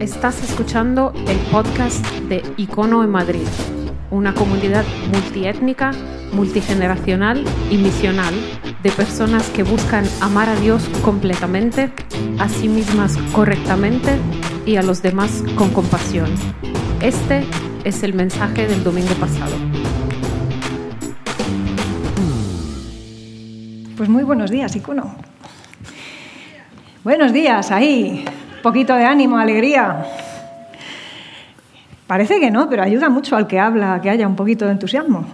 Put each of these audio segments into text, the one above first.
Estás escuchando el podcast de Icono en Madrid, una comunidad multiétnica, multigeneracional y misional de personas que buscan amar a Dios completamente, a sí mismas correctamente y a los demás con compasión. Este es el mensaje del domingo pasado. Pues muy buenos días, Icono. Buenos días, ahí. Poquito de ánimo, alegría. Parece que no, pero ayuda mucho al que habla que haya un poquito de entusiasmo.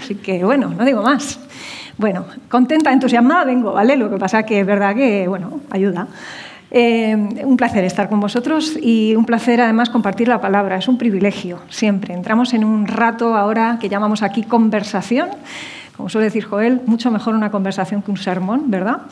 Así que bueno, no digo más. Bueno, contenta, entusiasmada vengo, ¿vale? Lo que pasa que es verdad que, bueno, ayuda. Eh, un placer estar con vosotros y un placer además compartir la palabra. Es un privilegio, siempre. Entramos en un rato ahora que llamamos aquí conversación. Como suele decir Joel, mucho mejor una conversación que un sermón, ¿verdad?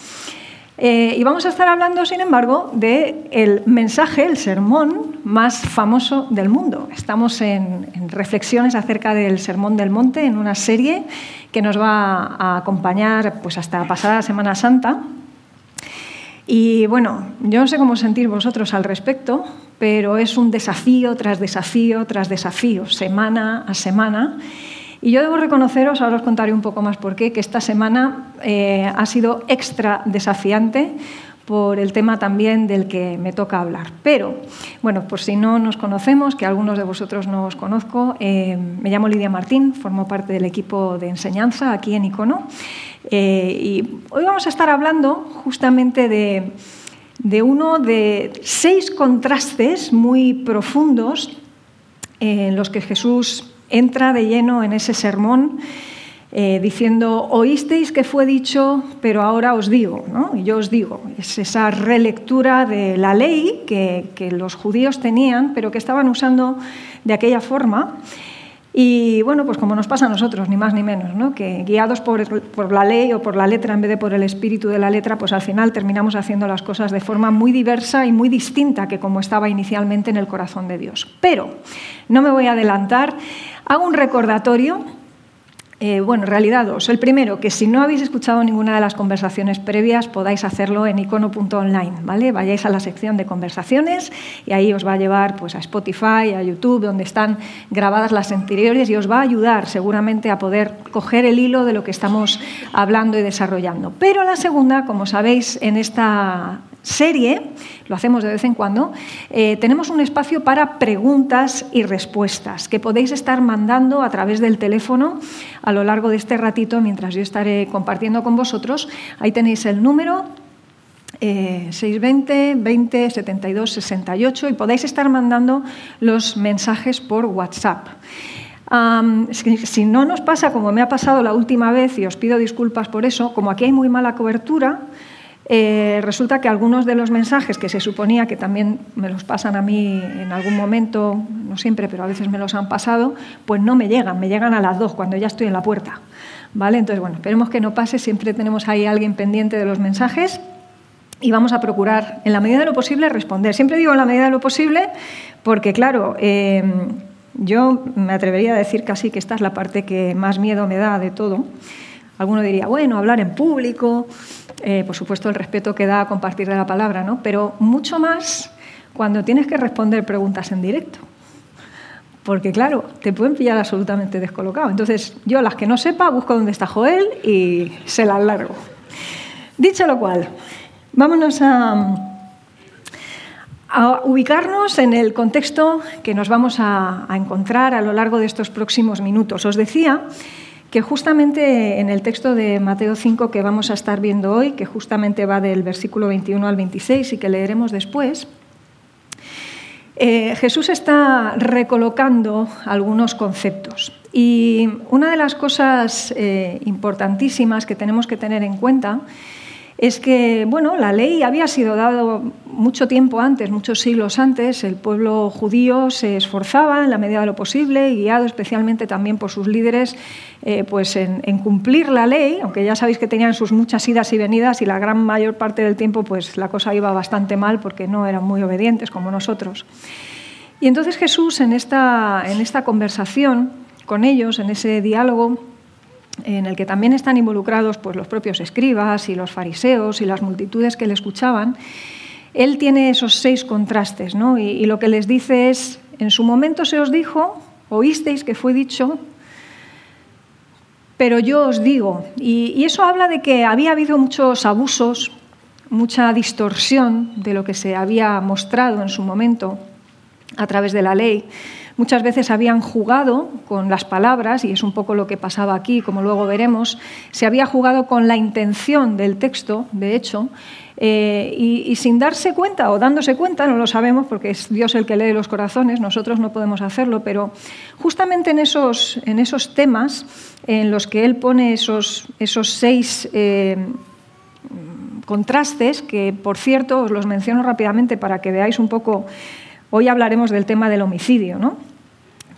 Eh, y vamos a estar hablando, sin embargo, del el mensaje, el sermón más famoso del mundo. Estamos en, en, reflexiones acerca del Sermón del Monte, en una serie que nos va a acompañar pues, hasta pasada Semana Santa. Y bueno, yo no sé cómo sentir vosotros al respecto, pero es un desafío tras desafío tras desafío, semana a semana. Y yo debo reconoceros, ahora os contaré un poco más por qué, que esta semana eh, ha sido extra desafiante por el tema también del que me toca hablar. Pero, bueno, por si no nos conocemos, que algunos de vosotros no os conozco, eh, me llamo Lidia Martín, formo parte del equipo de enseñanza aquí en Icono. Eh, y hoy vamos a estar hablando justamente de, de uno de seis contrastes muy profundos en los que Jesús entra de lleno en ese sermón eh, diciendo, oísteis que fue dicho, pero ahora os digo, ¿no? yo os digo. Es esa relectura de la ley que, que los judíos tenían, pero que estaban usando de aquella forma. Y bueno, pues como nos pasa a nosotros, ni más ni menos, ¿no? que guiados por, por, la ley o por la letra en vez de por el espíritu de la letra, pues al final terminamos haciendo las cosas de forma muy diversa y muy distinta que como estaba inicialmente en el corazón de Dios. Pero no me voy a adelantar, hago un recordatorio eh, bueno, en realidad dos. El primero, que si no habéis escuchado ninguna de las conversaciones previas, podáis hacerlo en icono.online, ¿vale? Vayáis a la sección de conversaciones y ahí os va a llevar pues, a Spotify, a YouTube, donde están grabadas las anteriores y os va a ayudar seguramente a poder coger el hilo de lo que estamos hablando y desarrollando. Pero la segunda, como sabéis, en esta serie, lo hacemos de vez en cuando, eh, tenemos un espacio para preguntas y respuestas que podéis estar mandando a través del teléfono a lo largo de este ratito mientras yo estaré compartiendo con vosotros. Ahí tenéis el número. Eh, 620 20 72 68 y podéis estar mandando los mensajes por WhatsApp. Si no nos pasa como me ha pasado la última vez, y os pido disculpas por eso, como aquí hay muy mala cobertura, eh, resulta que algunos de los mensajes que se suponía que también me los pasan a mí en algún momento, no siempre, pero a veces me los han pasado, pues no me llegan, me llegan a las dos cuando ya estoy en la puerta. ¿Vale? Entonces, bueno, esperemos que no pase, siempre tenemos ahí alguien pendiente de los mensajes y vamos a procurar, en la medida de lo posible, responder. Siempre digo en la medida de lo posible porque, claro, eh, yo me atrevería a decir casi que esta es la parte que más miedo me da de todo. Alguno diría, bueno, hablar en público, eh, por supuesto el respeto que da a compartir la palabra, ¿no? pero mucho más cuando tienes que responder preguntas en directo. Porque claro, te pueden pillar absolutamente descolocado. Entonces, yo las que no sepa, busco dónde está Joel y se las largo. Dicho lo cual, vámonos a, ubicarnos en el contexto que nos vamos a encontrar a lo largo de estos próximos minutos. Os decía que justamente en el texto de Mateo 5 que vamos a estar viendo hoy, que justamente va del versículo 21 al 26 y que leeremos después, eh, Jesús está recolocando algunos conceptos. Y una de las cosas eh, importantísimas que tenemos que tener en cuenta es que bueno, la ley había sido dada mucho tiempo antes, muchos siglos antes. El pueblo judío se esforzaba en la medida de lo posible, guiado especialmente también por sus líderes, eh, pues en, en, cumplir la ley, aunque ya sabéis que tenían sus muchas idas y venidas y la gran mayor parte del tiempo pues la cosa iba bastante mal porque no eran muy obedientes como nosotros. Y entonces Jesús en esta, en esta conversación con ellos, en ese diálogo, en el que también están involucrados pues, los propios escribas y los fariseos y las multitudes que le escuchaban, él tiene esos seis contrastes, ¿no? y, y lo que les dice es, en su momento se os dijo, oísteis que fue dicho, pero yo os digo, y, eso habla de que había habido muchos abusos, mucha distorsión de lo que se había mostrado en su momento a través de la ley. Muchas veces habían jugado con las palabras, y es un poco lo que pasaba aquí, como luego veremos, se había jugado con la intención del texto, de hecho, eh, y, sin darse cuenta o dándose cuenta, no lo sabemos porque es Dios el que lee los corazones, nosotros no podemos hacerlo, pero justamente en esos, en esos temas en los que Él pone esos, esos seis eh, contrastes, que por cierto os los menciono rápidamente para que veáis un poco, hoy hablaremos del tema del homicidio, ¿no?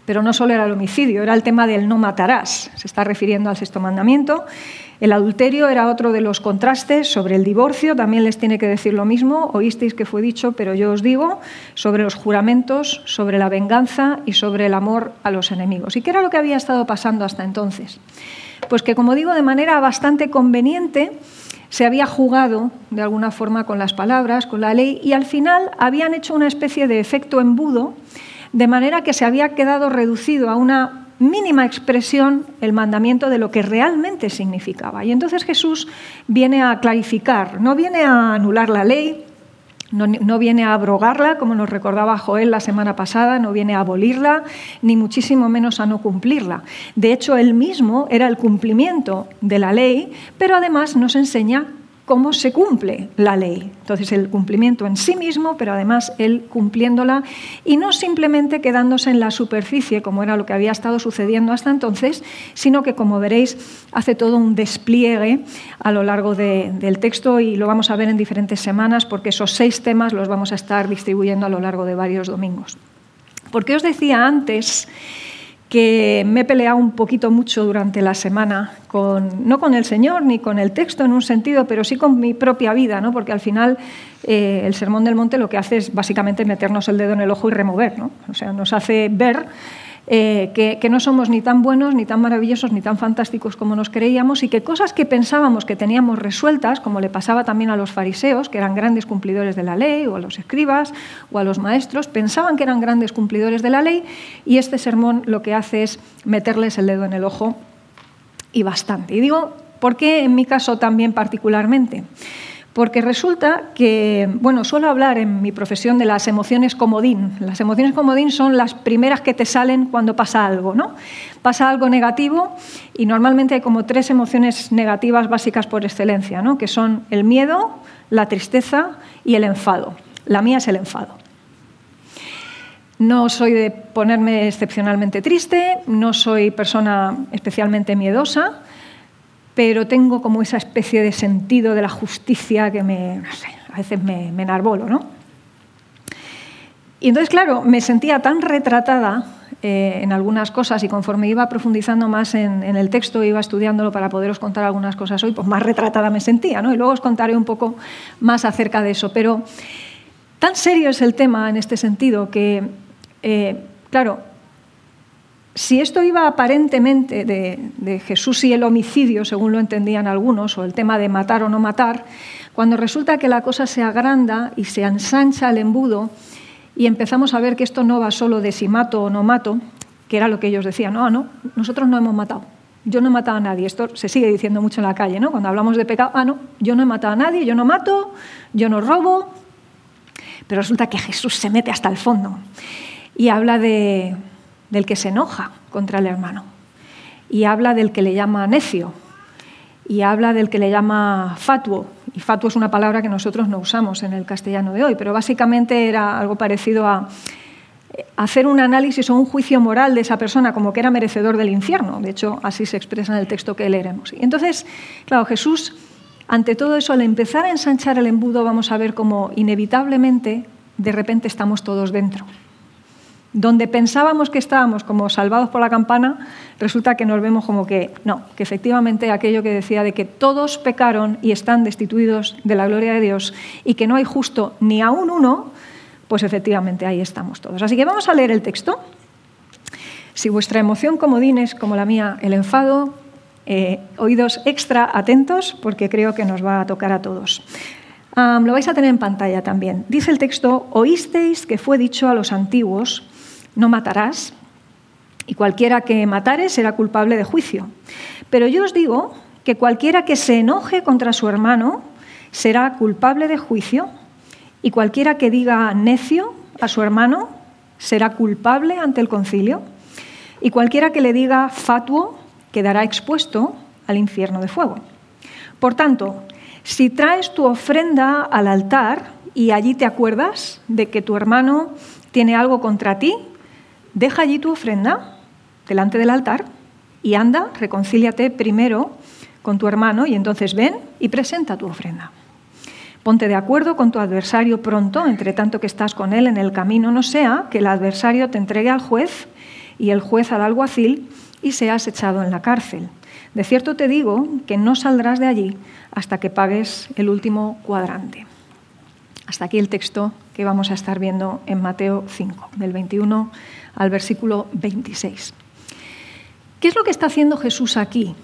Pero no solo era el homicidio, era el tema del no matarás. Se está refiriendo al sexto mandamiento. El adulterio era otro de los contrastes sobre el divorcio, también les tiene que decir lo mismo, oísteis que fue dicho, pero yo os digo, sobre los juramentos, sobre la venganza y sobre el amor a los enemigos. ¿Y qué era lo que había estado pasando hasta entonces? Pues que, como digo, de manera bastante conveniente, se había jugado de alguna forma con las palabras, con la ley, y al final habían hecho una especie de efecto embudo, de manera que se había quedado reducido a una mínima expresión el mandamiento de lo que realmente significaba. Y entonces Jesús viene a clarificar, no viene a anular la ley, no, viene a abrogarla, como nos recordaba Joel la semana pasada, no viene a abolirla, ni muchísimo menos a no cumplirla. De hecho, él mismo era el cumplimiento de la ley, pero además nos enseña cómo se cumple la ley. Entonces, el cumplimiento en sí mismo, pero además él cumpliéndola y no simplemente quedándose en la superficie, como era lo que había estado sucediendo hasta entonces, sino que, como veréis, hace todo un despliegue a lo largo del texto y lo vamos a ver en diferentes semanas, porque esos seis temas los vamos a estar distribuyendo a lo largo de varios domingos. Porque os decía antes que me he peleado un poquito mucho durante la semana, con, no con el Señor ni con el texto en un sentido, pero sí con mi propia vida, ¿no? porque al final eh, el Sermón del Monte lo que hace es básicamente meternos el dedo en el ojo y remover, ¿no? o sea, nos hace ver eh, que, no somos ni tan buenos, ni tan maravillosos, ni tan fantásticos como nos creíamos y que cosas que pensábamos que teníamos resueltas, como le pasaba también a los fariseos, que eran grandes cumplidores de la ley, o a los escribas, o a los maestros, pensaban que eran grandes cumplidores de la ley y este sermón lo que hace es meterles el dedo en el ojo y bastante. Y digo, ¿por qué en mi caso también particularmente? Porque resulta que, bueno, suelo hablar en mi profesión de las emociones comodín. Las emociones comodín son las primeras que te salen cuando pasa algo, ¿no? Pasa algo negativo y normalmente hay como tres emociones negativas básicas por excelencia, ¿no? Que son el miedo, la tristeza y el enfado. La mía es el enfado. No soy de ponerme excepcionalmente triste, no soy persona especialmente miedosa, pero tengo como esa especie de sentido de la justicia que me, no sé, a veces me, me enarbolo, ¿no? Y entonces, claro, me sentía tan retratada eh, en algunas cosas y conforme iba profundizando más en, en, el texto, iba estudiándolo para poderos contar algunas cosas hoy, pues más retratada me sentía, ¿no? Y luego os contaré un poco más acerca de eso. Pero tan serio es el tema en este sentido que, eh, claro, si esto iba aparentemente de, Jesús y el homicidio, según lo entendían algunos, o el tema de matar o no matar, cuando resulta que la cosa se agranda y se ensancha el embudo y empezamos a ver que esto no va solo de si mato o no mato, que era lo que ellos decían, no, no, nosotros no hemos matado, yo no he matado a nadie. Esto se sigue diciendo mucho en la calle, ¿no? Cuando hablamos de pecado, ah, no, yo no he matado a nadie, yo no mato, yo no robo. Pero resulta que Jesús se mete hasta el fondo y habla de del que se enoja contra el hermano. Y habla del que le llama necio. Y habla del que le llama fatuo. Y fatuo es una palabra que nosotros no usamos en el castellano de hoy, pero básicamente era algo parecido a hacer un análisis o un juicio moral de esa persona como que era merecedor del infierno. De hecho, así se expresa en el texto que leeremos. Y entonces, claro, Jesús, ante todo eso, al empezar a ensanchar el embudo, vamos a ver cómo inevitablemente, de repente, estamos todos dentro. Donde pensábamos que estábamos como salvados por la campana, resulta que nos vemos como que no, que efectivamente aquello que decía de que todos pecaron y están destituidos de la gloria de Dios y que no hay justo ni aún uno, pues efectivamente ahí estamos todos. Así que vamos a leer el texto. Si vuestra emoción comodín es como la mía, el enfado, eh, oídos extra atentos porque creo que nos va a tocar a todos. lo vais a tener en pantalla también. Dice el texto, oísteis que fue dicho a los antiguos, no matarás, y cualquiera que matare será culpable de juicio. Pero yo os digo que cualquiera que se enoje contra su hermano será culpable de juicio, y cualquiera que diga necio a su hermano será culpable ante el concilio, y cualquiera que le diga fatuo quedará expuesto al infierno de fuego. Por tanto, si traes tu ofrenda al altar y allí te acuerdas de que tu hermano tiene algo contra ti, deja allí tu ofrenda delante del altar y anda, reconcíliate primero con tu hermano y entonces ven y presenta tu ofrenda. Ponte de acuerdo con tu adversario pronto, entre tanto que estás con él en el camino, no sea que el adversario te entregue al juez y el juez al alguacil y seas echado en la cárcel. De cierto te digo que no saldrás de allí hasta que pagues el último cuadrante. Hasta aquí el texto que vamos a estar viendo en Mateo 5, del 21 al versículo 26. ¿Qué es lo que está haciendo Jesús aquí?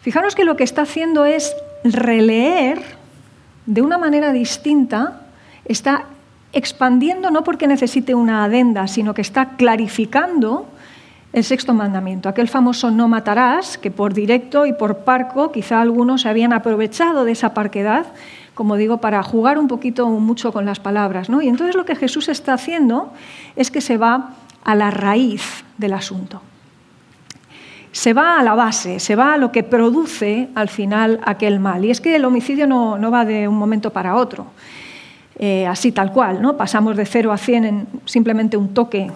Fijaros que lo que está haciendo es releer de una manera distinta, está expandiendo no porque necesite una adenda, sino que está clarificando el sexto mandamiento, aquel famoso no matarás, que por directo y por parco quizá algunos habían aprovechado de esa parquedad, como digo, para jugar un poquito mucho con las palabras. ¿no? Y entonces lo que Jesús está haciendo es que se va a la raíz del asunto. Se va a la base, se va a lo que produce al final aquel mal. Y es que el homicidio no, va de un momento para otro, eh, así tal cual, ¿no? Pasamos de 0 a 100 en simplemente un toque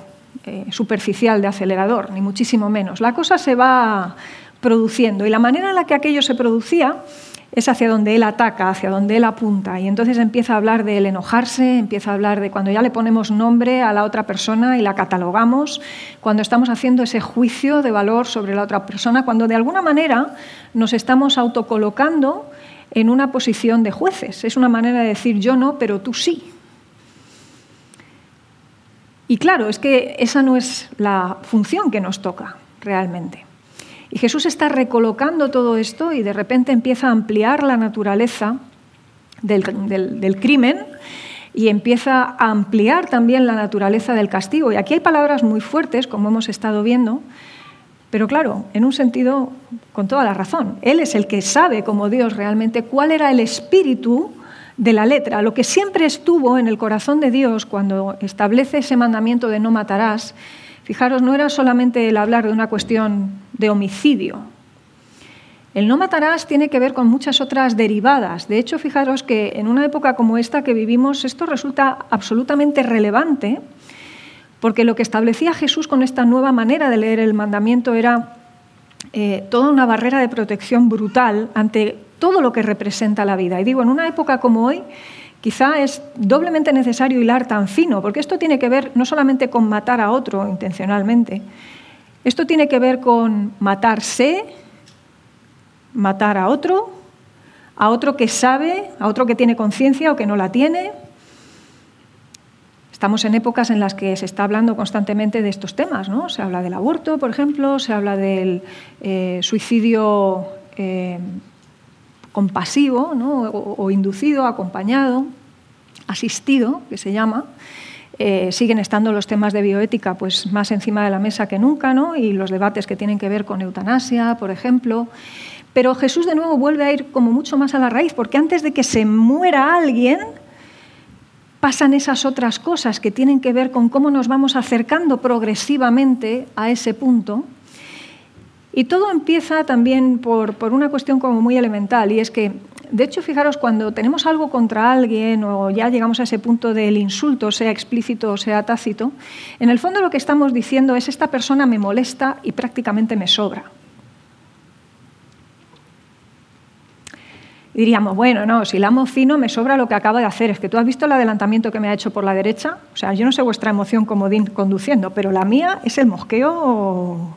eh, superficial de acelerador, ni muchísimo menos. La cosa se va produciendo y la manera en la que aquello se producía es hacia donde él ataca, hacia donde él apunta. Y entonces empieza a hablar del enojarse, empieza a hablar de cuando ya le ponemos nombre a la otra persona y la catalogamos, cuando estamos haciendo ese juicio de valor sobre la otra persona, cuando de alguna manera nos estamos autocolocando en una posición de jueces. Es una manera de decir yo no, pero tú sí. Y claro, es que esa no es la función que nos toca realmente. Y Jesús está recolocando todo esto y de repente empieza a ampliar la naturaleza del, crimen y empieza a ampliar también la naturaleza del castigo. Y aquí hay palabras muy fuertes, como hemos estado viendo, pero claro, en un sentido con toda la razón. Él es el que sabe, como Dios realmente, cuál era el espíritu de la letra, lo que siempre estuvo en el corazón de Dios cuando establece ese mandamiento de no matarás, fijaros, no era solamente el hablar de una cuestión de homicidio. El no matarás tiene que ver con muchas otras derivadas. De hecho, fijaros que en una época como esta que vivimos, esto resulta absolutamente relevante, porque lo que establecía Jesús con esta nueva manera de leer el mandamiento era eh, toda una barrera de protección brutal ante todo lo que representa la vida. Y digo, en una época como hoy, quizá es doblemente necesario hilar tan fino, porque esto tiene que ver no solamente con matar a otro intencionalmente, esto tiene que ver con matarse, matar a otro, a otro que sabe, a otro que tiene conciencia o que no la tiene. Estamos en épocas en las que se está hablando constantemente de estos temas, ¿no? Se habla del aborto, por ejemplo, se habla del eh, suicidio eh, compasivo o, inducido, acompañado, asistido, que se llama. Eh, siguen estando los temas de bioética pues, más encima de la mesa que nunca, ¿no? y los debates que tienen que ver con eutanasia, por ejemplo. Pero Jesús de nuevo vuelve a ir como mucho más a la raíz, porque antes de que se muera alguien, pasan esas otras cosas que tienen que ver con cómo nos vamos acercando progresivamente a ese punto y todo empieza también por, una cuestión como muy elemental, y es que, de hecho, fijaros, cuando tenemos algo contra alguien o ya llegamos a ese punto del insulto, sea explícito o sea tácito, en el fondo lo que estamos diciendo es esta persona me molesta y prácticamente me sobra. Diríamos, bueno, no, si la amo fino me sobra lo que acaba de hacer. Es que tú has visto el adelantamiento que me ha hecho por la derecha. O sea, yo no sé vuestra emoción como conduciendo, pero la mía es el mosqueo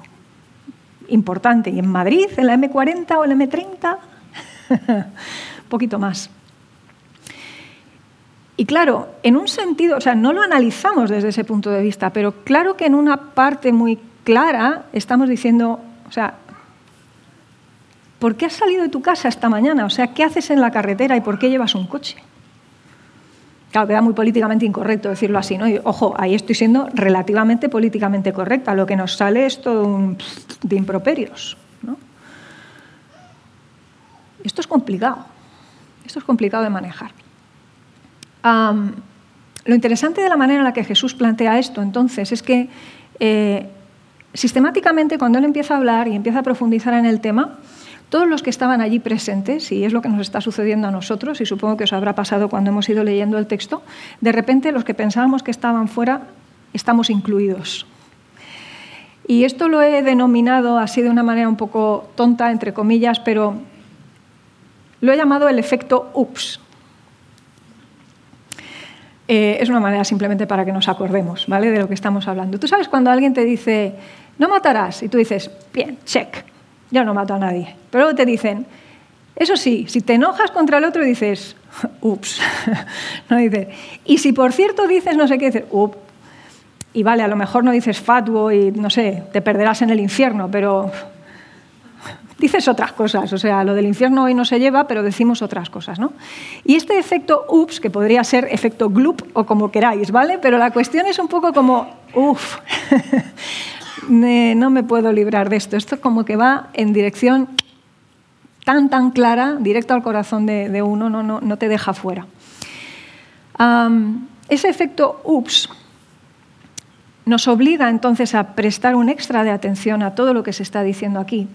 importante. ¿Y en Madrid, en la M40 o la M30? Un poquito más. Y claro, en un sentido, o sea, no lo analizamos desde ese punto de vista, pero claro que en una parte muy clara estamos diciendo, o sea, ¿por qué has salido de tu casa esta mañana? O sea, ¿qué haces en la carretera y por qué llevas un coche? Claro, queda muy políticamente incorrecto decirlo así, ¿no? ojo, ahí estoy siendo relativamente políticamente correcta. Lo que nos sale es todo un de improperios, ¿no? Esto es complicado. Esto es complicado de manejar. lo interesante de la manera en la que Jesús plantea esto, entonces, es que eh, sistemáticamente cuando él empieza a hablar y empieza a profundizar en el tema, todos los que estaban allí presentes, y es lo que nos está sucediendo a nosotros, y supongo que os habrá pasado cuando hemos ido leyendo el texto, de repente los que pensábamos que estaban fuera estamos incluidos. Y esto lo he denominado así de una manera un poco tonta, entre comillas, pero lo he llamado el efecto UPS. Eh, es una manera simplemente para que nos acordemos ¿vale? de lo que estamos hablando. Tú sabes cuando alguien te dice, no matarás, y tú dices, bien, check, yo no mato a nadie. Pero luego te dicen, eso sí, si te enojas contra el otro dices, ups, no dices, y si por cierto dices no sé qué, dices, ups, y vale, a lo mejor no dices fatuo y no sé, te perderás en el infierno, pero dices otras cosas, o sea, lo del infierno hoy no se lleva, pero decimos otras cosas, ¿no? Y este efecto ups, que podría ser efecto gloop o como queráis, ¿vale? Pero la cuestión es un poco como, uff, no me puedo librar de esto. Esto como que va en dirección tan, tan clara, directo al corazón de, uno, no, no, no, te deja fuera. ese efecto ups nos obliga entonces a prestar un extra de atención a todo lo que se está diciendo aquí.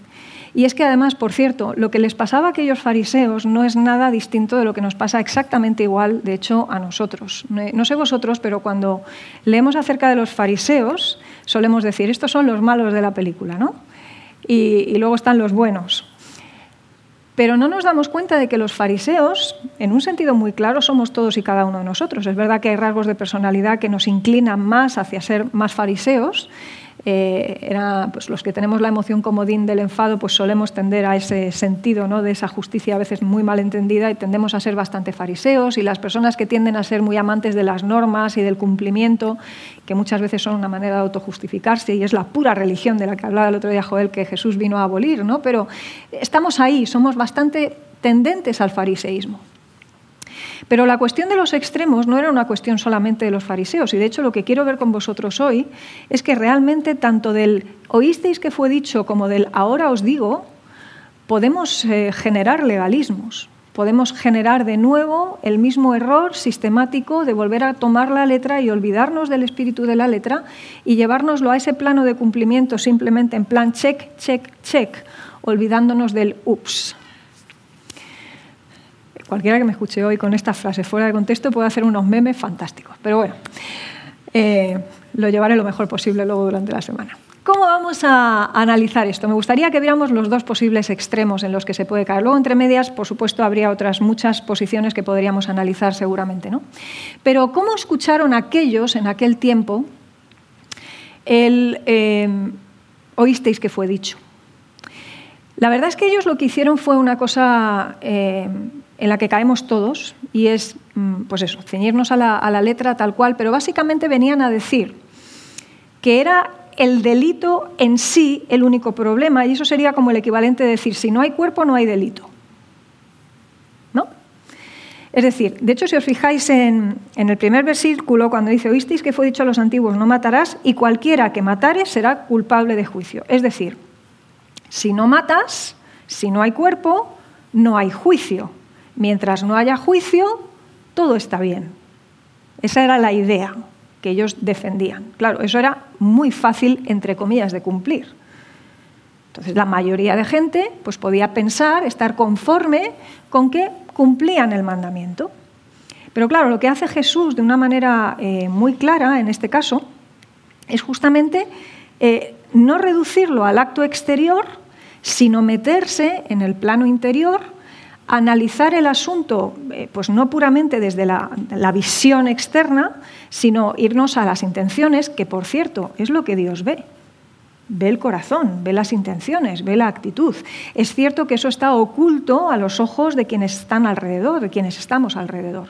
Y es que además, por cierto, lo que les pasaba a aquellos fariseos no es nada distinto de lo que nos pasa exactamente igual, de hecho, a nosotros. No sé vosotros, pero cuando leemos acerca de los fariseos, solemos decir, estos son los malos de la película, ¿no? Y, luego están los buenos. Pero no nos damos cuenta de que los fariseos, en un sentido muy claro, somos todos y cada uno de nosotros. Es verdad que hay rasgos de personalidad que nos inclinan más hacia ser más fariseos, eh, era, pues los que tenemos la emoción comodín del enfado, pues solemos tender a ese sentido ¿no? de esa justicia a veces muy mal entendida y tendemos a ser bastante fariseos y las personas que tienden a ser muy amantes de las normas y del cumplimiento, que muchas veces son una manera de autojustificarse y es la pura religión de la que hablaba el otro día Joel que Jesús vino a abolir, ¿no? pero estamos ahí, somos bastante tendentes al fariseísmo. Pero la cuestión de los extremos no era una cuestión solamente de los fariseos, y de hecho lo que quiero ver con vosotros hoy es que realmente tanto del oísteis que fue dicho como del ahora os digo, podemos eh, generar legalismos, podemos generar de nuevo el mismo error sistemático de volver a tomar la letra y olvidarnos del espíritu de la letra y llevárnoslo a ese plano de cumplimiento simplemente en plan check, check, check, olvidándonos del ups. Cualquiera que me escuche hoy con esta frase fuera de contexto puede hacer unos memes fantásticos. Pero bueno, eh, lo llevaré lo mejor posible luego durante la semana. ¿Cómo vamos a analizar esto? Me gustaría que viéramos los dos posibles extremos en los que se puede caer. Luego, entre medias, por supuesto, habría otras muchas posiciones que podríamos analizar seguramente. ¿no? Pero, ¿cómo escucharon aquellos en aquel tiempo el eh, oísteis que fue dicho? La verdad es que ellos lo que hicieron fue una cosa eh, en la que caemos todos y es, mm, pues eso, ceñirnos a la, letra tal cual, pero básicamente venían a decir que era el delito en sí el único problema y eso sería como el equivalente de decir, si no hay cuerpo no hay delito. ¿No? Es decir, de hecho, si os fijáis en, en, el primer versículo, cuando dice, oísteis que fue dicho a los antiguos, no matarás, y cualquiera que matare será culpable de juicio. Es decir, si no matas, si no hay cuerpo, no hay juicio. Mientras no haya juicio, todo está bien. Esa era la idea que ellos defendían. Claro, eso era muy fácil, entre comillas, de cumplir. Entonces, la mayoría de gente pues, podía pensar, estar conforme con que cumplían el mandamiento. Pero claro, lo que hace Jesús de una manera eh, muy clara, en este caso, es justamente eh, no reducirlo al acto exterior, sino meterse en el plano interior analizar el asunto, eh, pues no puramente desde la, visión externa, sino irnos a las intenciones, que por cierto es lo que Dios ve. Ve el corazón, ve las intenciones, ve la actitud. Es cierto que eso está oculto a los ojos de quienes están alrededor, de quienes estamos alrededor.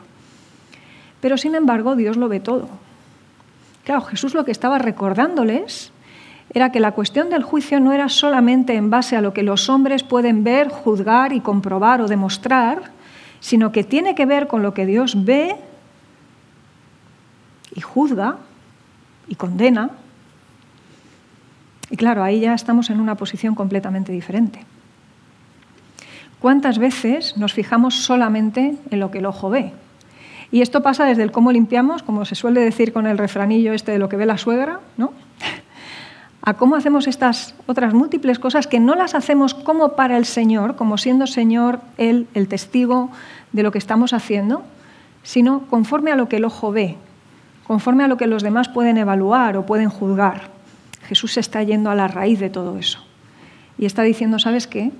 Pero sin embargo, Dios lo ve todo. Claro, Jesús lo que estaba recordándoles era que la cuestión del juicio no era solamente en base a lo que los hombres pueden ver, juzgar y comprobar o demostrar, sino que tiene que ver con lo que Dios ve y juzga y condena. Y claro, ahí ya estamos en una posición completamente diferente. ¿Cuántas veces nos fijamos solamente en lo que el ojo ve? Y esto pasa desde el cómo limpiamos, como se suele decir con el refranillo este de lo que ve la suegra, ¿no? A cómo hacemos estas otras múltiples cosas que no las hacemos como para el Señor, como siendo Señor Él el testigo de lo que estamos haciendo, sino conforme a lo que el ojo ve, conforme a lo que los demás pueden evaluar o pueden juzgar. Jesús está yendo a la raíz de todo eso. Y está diciendo, ¿sabes qué?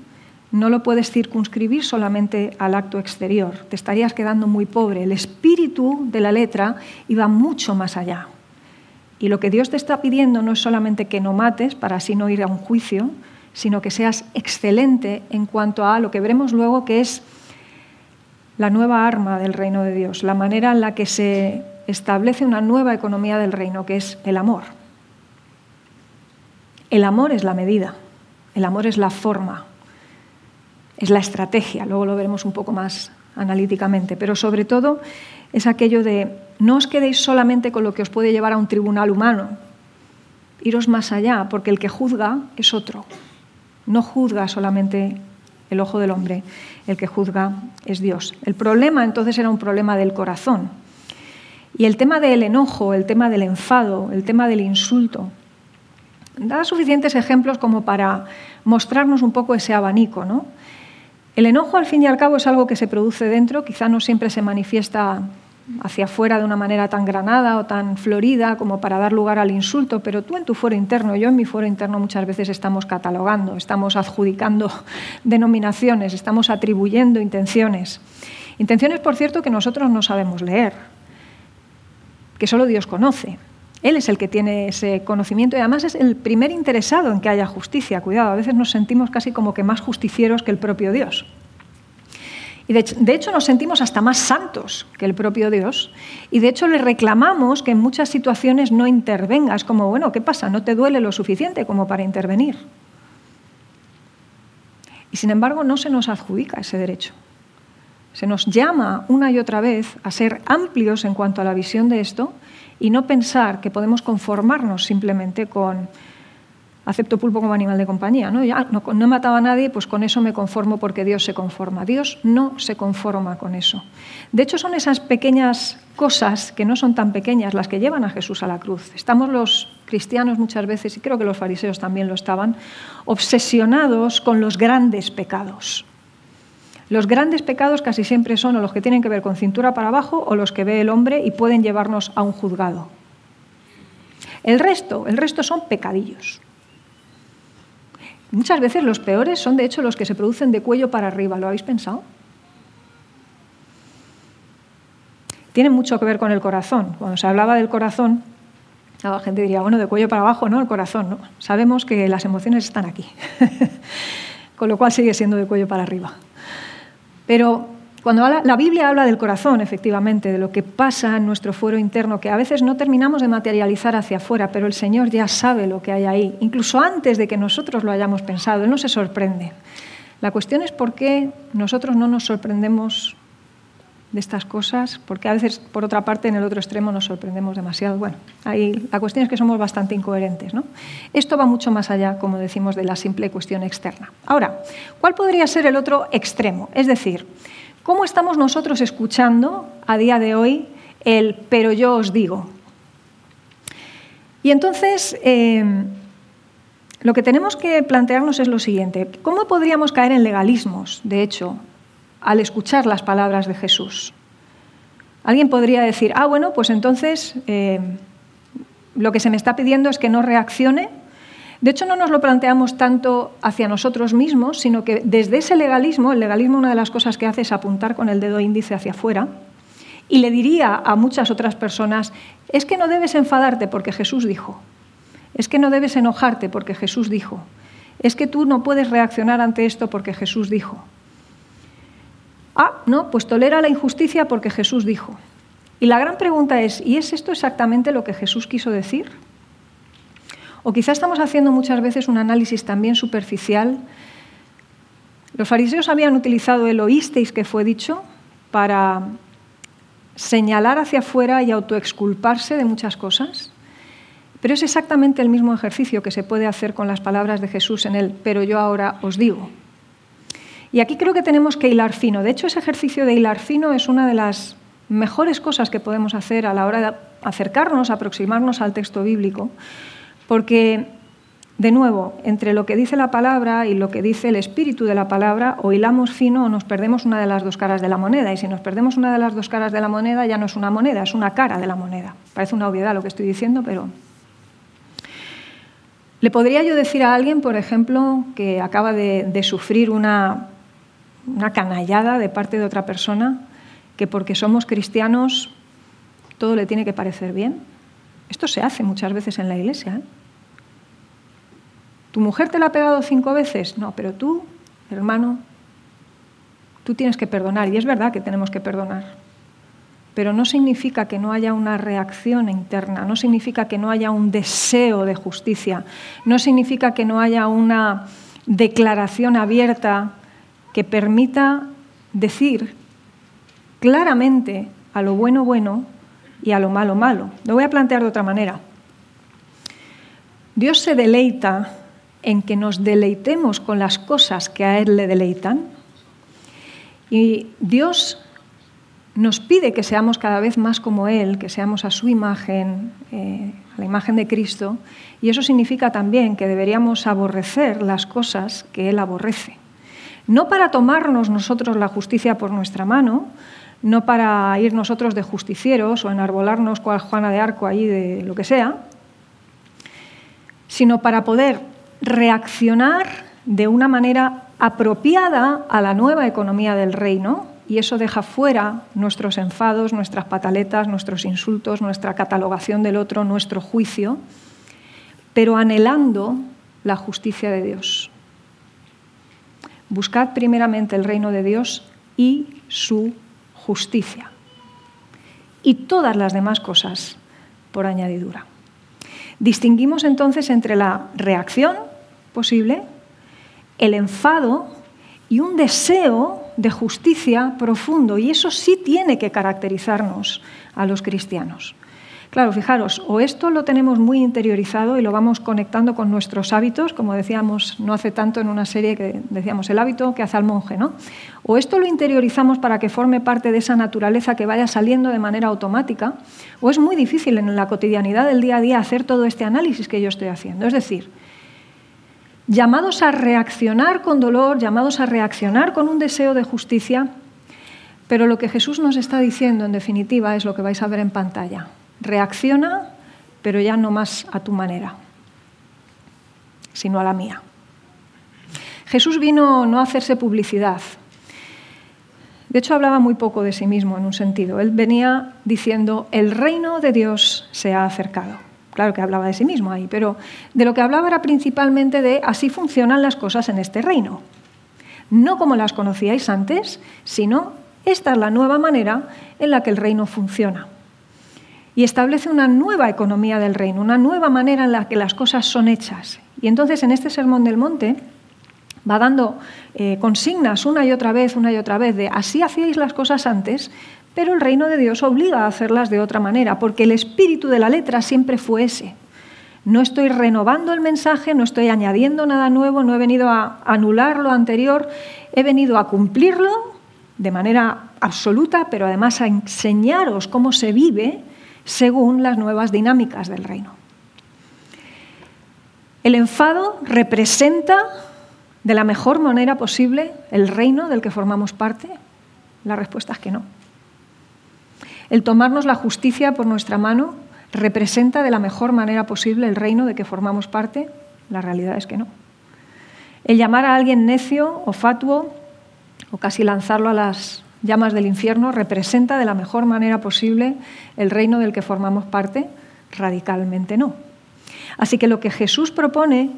No lo puedes circunscribir solamente al acto exterior, te estarías quedando muy pobre. El espíritu de la letra iba mucho más allá. Y lo que Dios te está pidiendo no es solamente que no mates para así no ir a un juicio, sino que seas excelente en cuanto a lo que veremos luego que es la nueva arma del reino de Dios, la manera en la que se establece una nueva economía del reino, que es el amor. El amor es la medida, el amor es la forma, es la estrategia, luego lo veremos un poco más analíticamente, pero sobre todo es aquello de no os quedéis solamente con lo que os puede llevar a un tribunal humano, iros más allá, porque el que juzga es otro, no juzga solamente el ojo del hombre, el que juzga es Dios. El problema entonces era un problema del corazón. Y el tema del enojo, el tema del enfado, el tema del insulto, da suficientes ejemplos como para mostrarnos un poco ese abanico, ¿no? El enojo, al fin y al cabo, es algo que se produce dentro, quizá no siempre se manifiesta hacia afuera de una manera tan granada o tan florida como para dar lugar al insulto, pero tú en tu fuero interno, yo en mi fuero interno muchas veces estamos catalogando, estamos adjudicando denominaciones, estamos atribuyendo intenciones. Intenciones, por cierto, que nosotros no sabemos leer, que solo Dios conoce. Él es el que tiene ese conocimiento y además es el primer interesado en que haya justicia. Cuidado, a veces nos sentimos casi como que más justicieros que el propio Dios. Y de hecho nos sentimos hasta más santos que el propio Dios. Y de hecho le reclamamos que en muchas situaciones no intervenga. Es como, bueno, ¿qué pasa? ¿No te duele lo suficiente como para intervenir? Y sin embargo no se nos adjudica ese derecho. Se nos llama una y otra vez a ser amplios en cuanto a la visión de esto y no pensar que podemos conformarnos simplemente con acepto pulpo como animal de compañía. ¿no? Ya no, he matado a nadie, pues con eso me conformo porque Dios se conforma. Dios no se conforma con eso. De hecho, son esas pequeñas cosas que no son tan pequeñas las que llevan a Jesús a la cruz. Estamos los cristianos muchas veces, y creo que los fariseos también lo estaban, obsesionados con los grandes pecados. Los grandes pecados casi siempre son o los que tienen que ver con cintura para abajo o los que ve el hombre y pueden llevarnos a un juzgado. El resto, el resto son pecadillos. Muchas veces los peores son de hecho los que se producen de cuello para arriba, ¿lo habéis pensado? Tiene mucho que ver con el corazón. Cuando se hablaba del corazón, la gente diría, bueno, de cuello para abajo, no, el corazón. Sabemos que las emociones están aquí, con lo cual sigue siendo de cuello para arriba. Pero cuando la Biblia habla del corazón, efectivamente, de lo que pasa en nuestro fuero interno, que a veces no terminamos de materializar hacia afuera, pero el Señor ya sabe lo que hay ahí, incluso antes de que nosotros lo hayamos pensado, Él no se sorprende. La cuestión es por qué nosotros no nos sorprendemos de estas cosas, porque a veces, por otra parte, en el otro extremo nos sorprendemos demasiado. Bueno, ahí, la cuestión es que somos bastante incoherentes. ¿no? Esto va mucho más allá, como decimos, de la simple cuestión externa. Ahora, ¿cuál podría ser el otro extremo? Es decir, ¿cómo estamos nosotros escuchando a día de hoy el pero yo os digo? Y entonces, eh, lo que tenemos que plantearnos es lo siguiente. ¿Cómo podríamos caer en legalismos, de hecho, al escuchar las palabras de Jesús. Alguien podría decir, ah, bueno, pues entonces eh, lo que se me está pidiendo es que no reaccione. De hecho, no nos lo planteamos tanto hacia nosotros mismos, sino que desde ese legalismo, el legalismo una de las cosas que hace es apuntar con el dedo índice hacia afuera, y le diría a muchas otras personas, es que no debes enfadarte porque Jesús dijo, es que no debes enojarte porque Jesús dijo, es que tú no puedes reaccionar ante esto porque Jesús dijo. Ah, no, pues tolera la injusticia porque Jesús dijo. Y la gran pregunta es, ¿y es esto exactamente lo que Jesús quiso decir? O quizá estamos haciendo muchas veces un análisis también superficial. Los fariseos habían utilizado el oísteis que fue dicho para señalar hacia afuera y autoexculparse de muchas cosas. Pero es exactamente el mismo ejercicio que se puede hacer con las palabras de Jesús en él, pero yo ahora os digo. Y aquí creo que tenemos que hilar fino. De hecho, ese ejercicio de hilar fino es una de las mejores cosas que podemos hacer a la hora de acercarnos, aproximarnos al texto bíblico, porque, de nuevo, entre lo que dice la palabra y lo que dice el espíritu de la palabra, o hilamos fino o nos perdemos una de las dos caras de la moneda. Y si nos perdemos una de las dos caras de la moneda, ya no es una moneda, es una cara de la moneda. Parece una obviedad lo que estoy diciendo, pero ¿Le podría yo decir a alguien, por ejemplo, que acaba de, sufrir una, una, canallada de parte de otra persona, que porque somos cristianos todo le tiene que parecer bien? Esto se hace muchas veces en la iglesia. ¿eh? ¿Tu mujer te la ha pegado cinco veces? No, pero tú, hermano, tú tienes que perdonar. Y es verdad que tenemos que perdonar pero no significa que no haya una reacción interna, no significa que no haya un deseo de justicia, no significa que no haya una declaración abierta que permita decir claramente a lo bueno bueno y a lo malo malo. Lo voy a plantear de otra manera. Dios se deleita en que nos deleitemos con las cosas que a Él le deleitan. Y Dios nos pide que seamos cada vez más como Él, que seamos a su imagen, eh, a la imagen de Cristo, y eso significa también que deberíamos aborrecer las cosas que Él aborrece. No para tomarnos nosotros la justicia por nuestra mano, no para ir nosotros de justicieros o enarbolarnos cual Juana de Arco allí de lo que sea, sino para poder reaccionar de una manera apropiada a la nueva economía del reino, y eso deja fuera nuestros enfados, nuestras pataletas, nuestros insultos, nuestra catalogación del otro, nuestro juicio, pero anhelando la justicia de Dios. Buscad primeramente el reino de Dios y su justicia. Y todas las demás cosas por añadidura. Distinguimos entonces entre la reacción posible, el enfado y un deseo de justicia profundo, y eso sí tiene que caracterizarnos a los cristianos. Claro, fijaros, o esto lo tenemos muy interiorizado y lo vamos conectando con nuestros hábitos, como decíamos no hace tanto en una serie que decíamos el hábito que hace al monje, ¿no? O esto lo interiorizamos para que forme parte de esa naturaleza que vaya saliendo de manera automática, o es muy difícil en la cotidianidad del día a día hacer todo este análisis que yo estoy haciendo. Es decir, llamados a reaccionar con dolor, llamados a reaccionar con un deseo de justicia, pero lo que Jesús nos está diciendo, en definitiva, es lo que vais a ver en pantalla. Reacciona, pero ya no más a tu manera, sino a la mía. Jesús vino no a hacerse publicidad. De hecho, hablaba muy poco de sí mismo en un sentido. Él venía diciendo, el reino de Dios se ha acercado. Claro que hablaba de sí mismo ahí, pero de lo que hablaba era principalmente de así funcionan las cosas en este reino. No como las conocíais antes, sino esta es la nueva manera en la que el reino funciona. Y establece una nueva economía del reino, una nueva manera en la que las cosas son hechas. Y entonces en este Sermón del Monte va dando eh, consignas una y otra vez, una y otra vez, de así hacíais las cosas antes, pero el reino de Dios obliga a hacerlas de otra manera, porque el espíritu de la letra siempre fue ese. No estoy renovando el mensaje, no estoy añadiendo nada nuevo, no he venido a anular lo anterior, he venido a cumplirlo de manera absoluta, pero además a enseñaros cómo se vive según las nuevas dinámicas del reino. El enfado representa de la mejor manera posible el reino del que formamos parte. La respuesta es que no. El tomarnos la justicia por nuestra mano representa de la mejor manera posible el reino de que formamos parte. La realidad es que no. El llamar a alguien necio o fatuo o casi lanzarlo a las llamas del infierno representa de la mejor manera posible el reino del que formamos parte. Radicalmente no. Así que lo que Jesús propone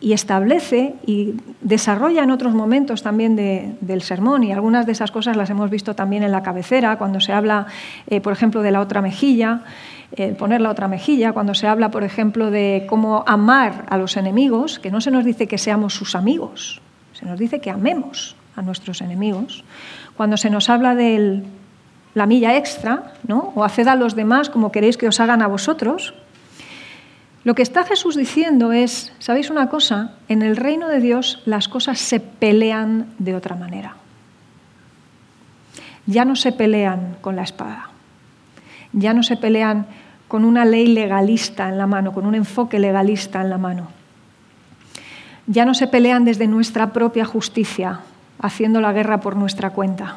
y establece y desarrolla en otros momentos también del sermón, y algunas de esas cosas las hemos visto también en la cabecera, cuando se habla, eh, por ejemplo, de la otra mejilla, poner la otra mejilla, cuando se habla, por ejemplo, de cómo amar a los enemigos, que no se nos dice que seamos sus amigos, se nos dice que amemos a nuestros enemigos. Cuando se nos habla de la milla extra, ¿no? o haced a los demás como queréis que os hagan a vosotros, lo que está Jesús diciendo es, ¿sabéis una cosa? En el reino de Dios las cosas se pelean de otra manera. Ya no se pelean con la espada, ya no se pelean con una ley legalista en la mano, con un enfoque legalista en la mano. Ya no se pelean desde nuestra propia justicia, haciendo la guerra por nuestra cuenta.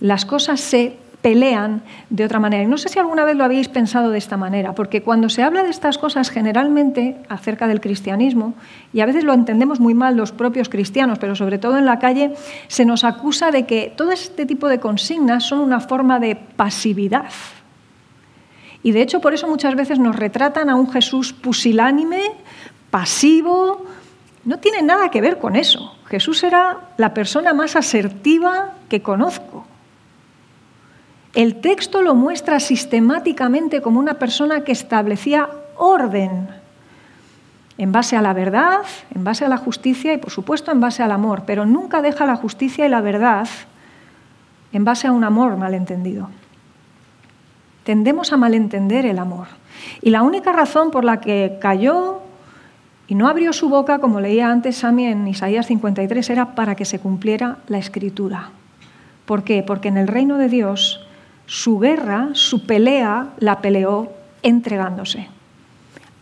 Las cosas se pelean de otra manera. Y no sé si alguna vez lo habéis pensado de esta manera, porque cuando se habla de estas cosas generalmente acerca del cristianismo, y a veces lo entendemos muy mal los propios cristianos, pero sobre todo en la calle, se nos acusa de que todo este tipo de consignas son una forma de pasividad. Y de hecho por eso muchas veces nos retratan a un Jesús pusilánime, pasivo. No tiene nada que ver con eso. Jesús era la persona más asertiva que conozco. El texto lo muestra sistemáticamente como una persona que establecía orden en base a la verdad, en base a la justicia y por supuesto en base al amor, pero nunca deja la justicia y la verdad en base a un amor malentendido. Tendemos a malentender el amor. Y la única razón por la que cayó y no abrió su boca, como leía antes Sami en Isaías 53, era para que se cumpliera la escritura. ¿Por qué? Porque en el reino de Dios su guerra, su pelea, la peleó entregándose,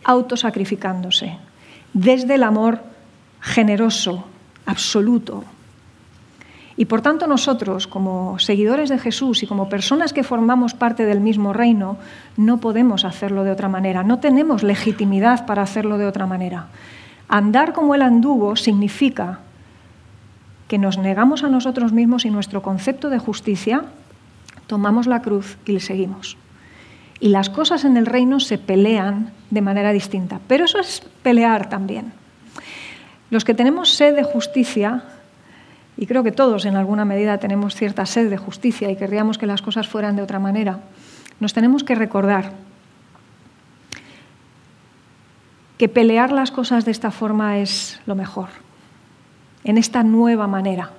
autosacrificándose, desde el amor generoso, absoluto. Y por tanto nosotros, como seguidores de Jesús y como personas que formamos parte del mismo reino, no podemos hacerlo de otra manera, no tenemos legitimidad para hacerlo de otra manera. Andar como Él anduvo significa que nos negamos a nosotros mismos y nuestro concepto de justicia tomamos la cruz y le seguimos. Y las cosas en el reino se pelean de manera distinta. Pero eso es pelear también. Los que tenemos sed de justicia, y creo que todos en alguna medida tenemos cierta sed de justicia y querríamos que las cosas fueran de otra manera, nos tenemos que recordar que pelear las cosas de esta forma es lo mejor, en esta nueva manera.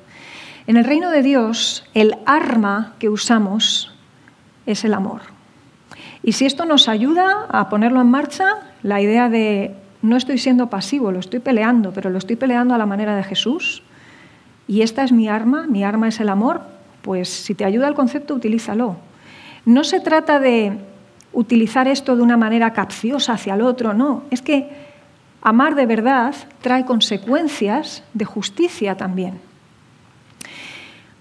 En el reino de Dios, el arma que usamos es el amor. Y si esto nos ayuda a ponerlo en marcha, la idea de no estoy siendo pasivo, lo estoy peleando, pero lo estoy peleando a la manera de Jesús, y esta es mi arma, mi arma es el amor, pues si te ayuda el concepto, utilízalo. No se trata de utilizar esto de una manera capciosa hacia el otro, no, es que amar de verdad trae consecuencias de justicia también.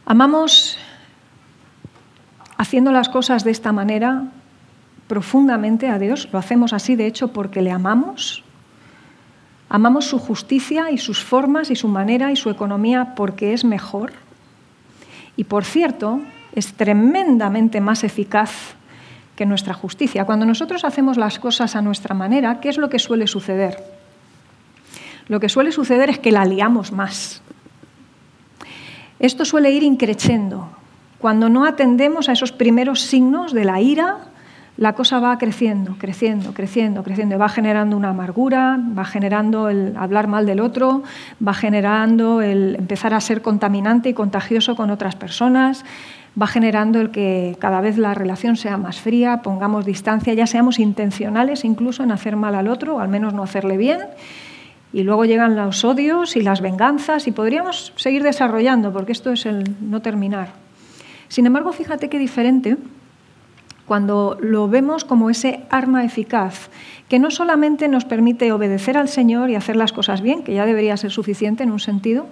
Amamos haciendo las cosas de esta manera profundamente a Dios, lo hacemos así de hecho porque le amamos. Amamos su justicia y sus formas y su manera y su economía porque es mejor. Y por cierto, es tremendamente más eficaz que nuestra justicia. Cuando nosotros hacemos las cosas a nuestra manera, ¿qué es lo que suele suceder? Lo que suele suceder es que la liamos más. Esto suele ir increciendo. Cuando no atendemos a esos primeros signos de la ira, la cosa va creciendo, creciendo, creciendo, creciendo. Va generando una amargura, va generando el hablar mal del otro, va generando el empezar a ser contaminante y contagioso con otras personas, va generando el que cada vez la relación sea más fría, pongamos distancia, ya seamos intencionales incluso en hacer mal al otro, o al menos no hacerle bien y luego llegan los odios y las venganzas y podríamos seguir desarrollando porque esto es el no terminar. Sin embargo, fíjate qué diferente cuando lo vemos como ese arma eficaz que no solamente nos permite obedecer al Señor y hacer las cosas bien, que ya debería ser suficiente en un sentido,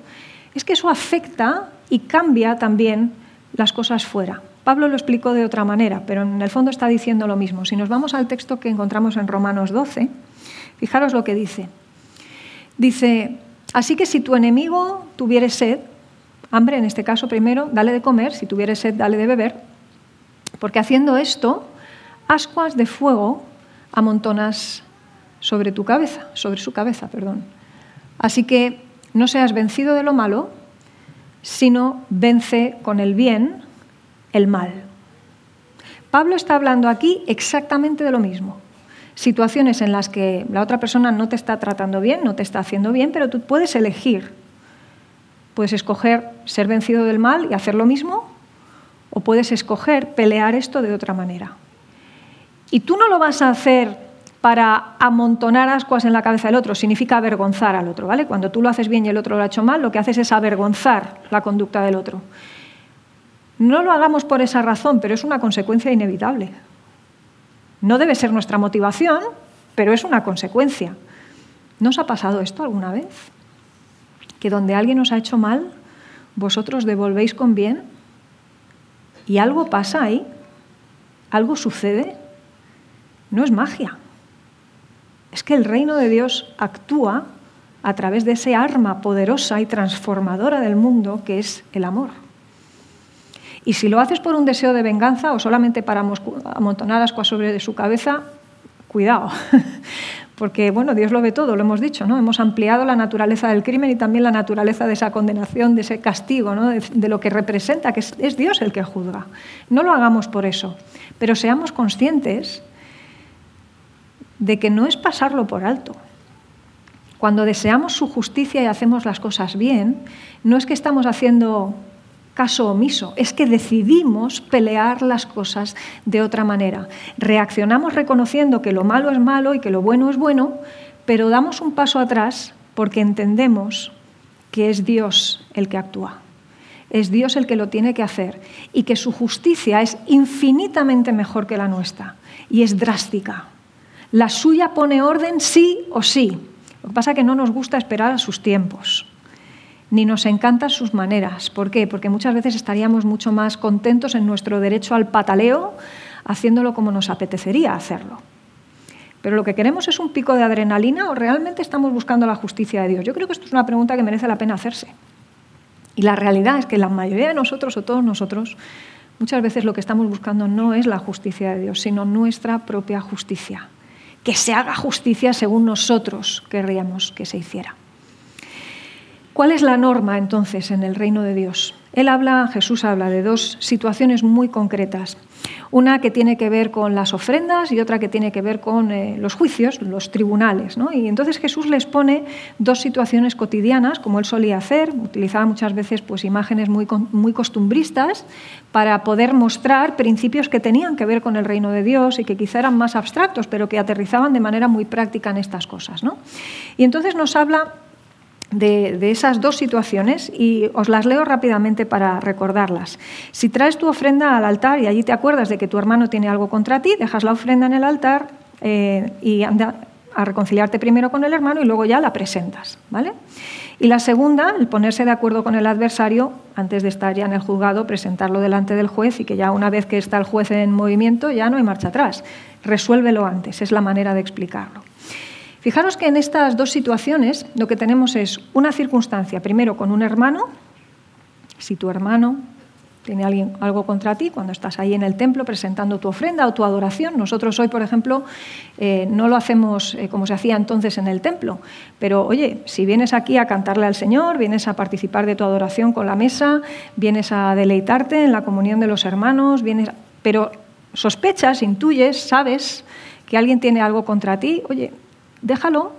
es que eso afecta y cambia también las cosas fuera. Pablo lo explicó de otra manera, pero en el fondo está diciendo lo mismo. Si nos vamos al texto que encontramos en Romanos 12, fijaros lo que dice. Dice, así que si tu enemigo tuviere sed, hambre en este caso primero, dale de comer, si tuviere sed, dale de beber, porque haciendo esto, ascuas de fuego amontonas sobre tu cabeza, sobre su cabeza, perdón. Así que no seas vencido de lo malo, sino vence con el bien el mal. Pablo está hablando aquí exactamente de lo mismo. Situaciones en las que la otra persona no te está tratando bien, no te está haciendo bien, pero tú puedes elegir. Puedes escoger ser vencido del mal y hacer lo mismo, o puedes escoger pelear esto de otra manera. Y tú no lo vas a hacer para amontonar ascuas en la cabeza del otro, significa avergonzar al otro, ¿vale? Cuando tú lo haces bien y el otro lo ha hecho mal, lo que haces es avergonzar la conducta del otro. No lo hagamos por esa razón, pero es una consecuencia inevitable. No debe ser nuestra motivación, pero es una consecuencia. ¿No os ha pasado esto alguna vez? Que donde alguien os ha hecho mal, vosotros devolvéis con bien y algo pasa ahí, algo sucede. No es magia es que el reino de Dios actúa a través de ese arma poderosa y transformadora del mundo que es el amor. Y si lo haces por un deseo de venganza o solamente para amontonar ascuas sobre su cabeza, cuidado. Porque bueno, Dios lo ve todo, lo hemos dicho, ¿no? Hemos ampliado la naturaleza del crimen y también la naturaleza de esa condenación, de ese castigo, ¿no? de, lo que representa, que es Dios el que juzga. No lo hagamos por eso, pero seamos conscientes de que no es pasarlo por alto. Cuando deseamos su justicia y hacemos las cosas bien, no es que estamos haciendo caso omiso, es que decidimos pelear las cosas de otra manera. Reaccionamos reconociendo que lo malo es malo y que lo bueno es bueno, pero damos un paso atrás porque entendemos que es Dios el que actúa. Es Dios el que lo tiene que hacer y que su justicia es infinitamente mejor que la nuestra y es drástica. La suya pone orden sí o sí. Lo que pasa es que no nos gusta esperar a sus tiempos, ni nos encantan sus maneras. ¿Por qué? Porque muchas veces estaríamos mucho más contentos en nuestro derecho al pataleo, haciéndolo como nos apetecería hacerlo. Pero lo que queremos es un pico de adrenalina o realmente estamos buscando la justicia de Dios. Yo creo que esto es una pregunta que merece la pena hacerse. Y la realidad es que la mayoría de nosotros o todos nosotros muchas veces lo que estamos buscando no es la justicia de Dios, sino nuestra propia justicia que se haga justicia según nosotros querríamos que se hiciera. ¿Cuál es la norma entonces en el reino de Dios? Él habla, Jesús habla de dos situaciones muy concretas. Una que tiene que ver con las ofrendas y otra que tiene que ver con eh, los juicios, los tribunales. Y entonces Jesús les pone dos situaciones cotidianas, como él solía hacer, utilizaba muchas veces pues, imágenes muy, muy costumbristas para poder mostrar principios que tenían que ver con el reino de Dios y que quizá eran más abstractos, pero que aterrizaban de manera muy práctica en estas cosas. Y entonces nos habla de, esas dos situaciones y os las leo rápidamente para recordarlas. Si traes tu ofrenda al altar y allí te acuerdas de que tu hermano tiene algo contra ti, dejas la ofrenda en el altar eh, y anda a reconciliarte primero con el hermano y luego ya la presentas. ¿vale? Y la segunda, el ponerse de acuerdo con el adversario antes de estar ya en el juzgado, presentarlo delante del juez y que ya una vez que está el juez en movimiento ya no hay marcha atrás. Resuélvelo antes, es la manera de explicarlo. Fijaros que en estas dos situaciones lo que tenemos es una circunstancia, primero con un hermano, si tu hermano tiene alguien, algo contra ti, cuando estás ahí en el templo presentando tu ofrenda o tu adoración. Nosotros hoy, por ejemplo, eh, no lo hacemos eh, como se hacía entonces en el templo, pero oye, si vienes aquí a cantarle al Señor, vienes a participar de tu adoración con la mesa, vienes a deleitarte en la comunión de los hermanos, vienes, pero sospechas, intuyes, sabes que alguien tiene algo contra ti, oye, déjalo,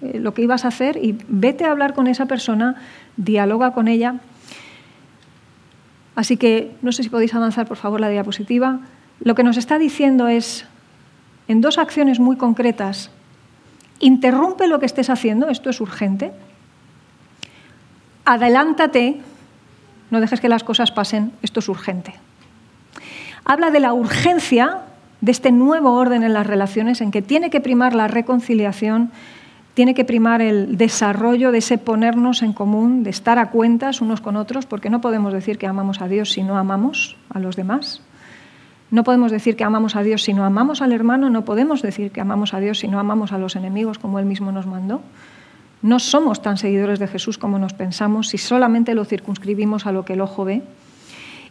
eh, lo que ibas a hacer, y vete a hablar con esa persona, dialoga con ella. Así que no sé si podéis avanzar, por favor, la diapositiva. Lo que nos está diciendo es, en dos acciones muy concretas, interrumpe lo que estés haciendo, esto es urgente, adelántate, no dejes que las cosas pasen, esto es urgente. Habla de la urgencia de este nuevo orden en las relaciones en que tiene que primar la reconciliación, tiene que primar el desarrollo de ese ponernos en común, de estar a cuentas unos con otros, porque no podemos decir que amamos a Dios si no amamos a los demás. No podemos decir que amamos a Dios si no amamos al hermano, no podemos decir que amamos a Dios si no amamos a los enemigos como Él mismo nos mandó. No somos tan seguidores de Jesús como nos pensamos si solamente lo circunscribimos a lo que el ojo ve.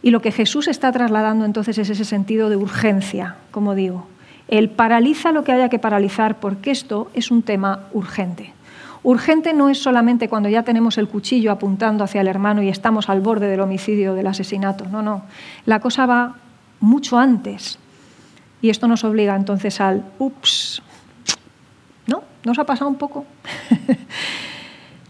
Y lo que Jesús está trasladando entonces es ese sentido de urgencia, como digo. el paraliza lo que haya que paralizar porque esto es un tema urgente. Urgente no es solamente cuando ya tenemos el cuchillo apuntando hacia el hermano y estamos al borde del homicidio, del asesinato. No, no. La cosa va mucho antes. Y esto nos obliga entonces al ups. ¿No? ¿Nos ha pasado un poco?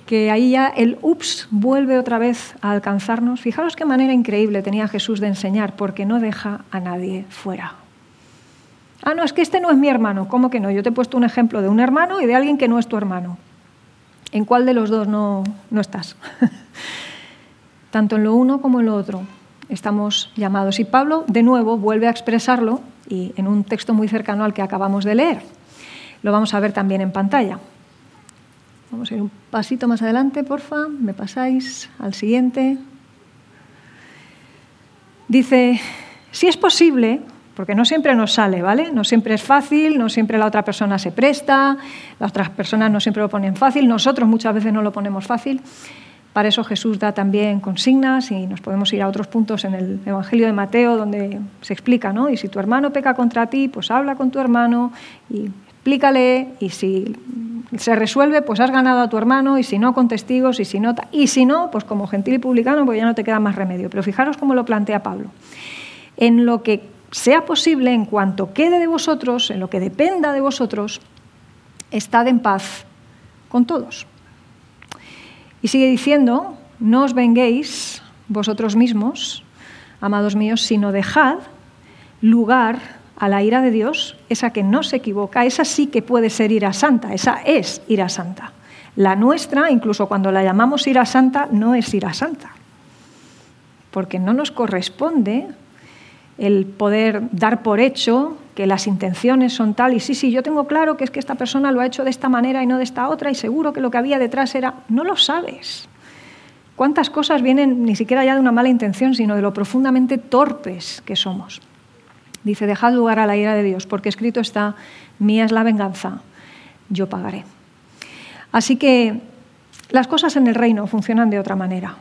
que ahí ya el ups vuelve otra vez a alcanzarnos. Fijaros qué manera increíble tenía Jesús de enseñar, porque no deja a nadie fuera. Ah, no, es que este no es mi hermano. ¿Cómo que no? Yo te he puesto un ejemplo de un hermano y de alguien que no es tu hermano. ¿En cuál de los dos no, no estás? Tanto en lo uno como en lo otro estamos llamados. Y Pablo, de nuevo, vuelve a expresarlo y en un texto muy cercano al que acabamos de leer. Lo vamos a ver también en pantalla. Vamos a ir un pasito más adelante, porfa. Me pasáis al siguiente. Dice, si es posible, porque no siempre nos sale, ¿vale? No siempre es fácil, no siempre la otra persona se presta, las otras personas no siempre lo ponen fácil, nosotros muchas veces no lo ponemos fácil. Para eso Jesús da también consignas y nos podemos ir a otros puntos en el Evangelio de Mateo donde se explica, ¿no? Y si tu hermano peca contra ti, pues habla con tu hermano y explícale y si se resuelve, pues has ganado a tu hermano y si no, con testigos y si no, y si no, pues como gentil y publicano, pues ya no te queda más remedio. Pero fijaros cómo lo plantea Pablo. En lo que sea posible, en cuanto quede de vosotros, en lo que dependa de vosotros, estad en paz con todos. Y sigue diciendo, no os venguéis vosotros mismos, amados míos, sino dejad lugar a la ira de Dios, esa que no se equivoca, esa sí que puede ser ira santa, esa es ira santa. La nuestra, incluso cuando la llamamos ira santa, no es ira santa, porque no nos corresponde el poder dar por hecho que las intenciones son tal y sí, sí, yo tengo claro que es que esta persona lo ha hecho de esta manera y no de esta otra y seguro que lo que había detrás era, no lo sabes. ¿Cuántas cosas vienen ni siquiera ya de una mala intención, sino de lo profundamente torpes que somos? Dice, dejad lugar a la ira de Dios, porque escrito está, mía es la venganza, yo pagaré. Así que las cosas en el reino funcionan de otra manera.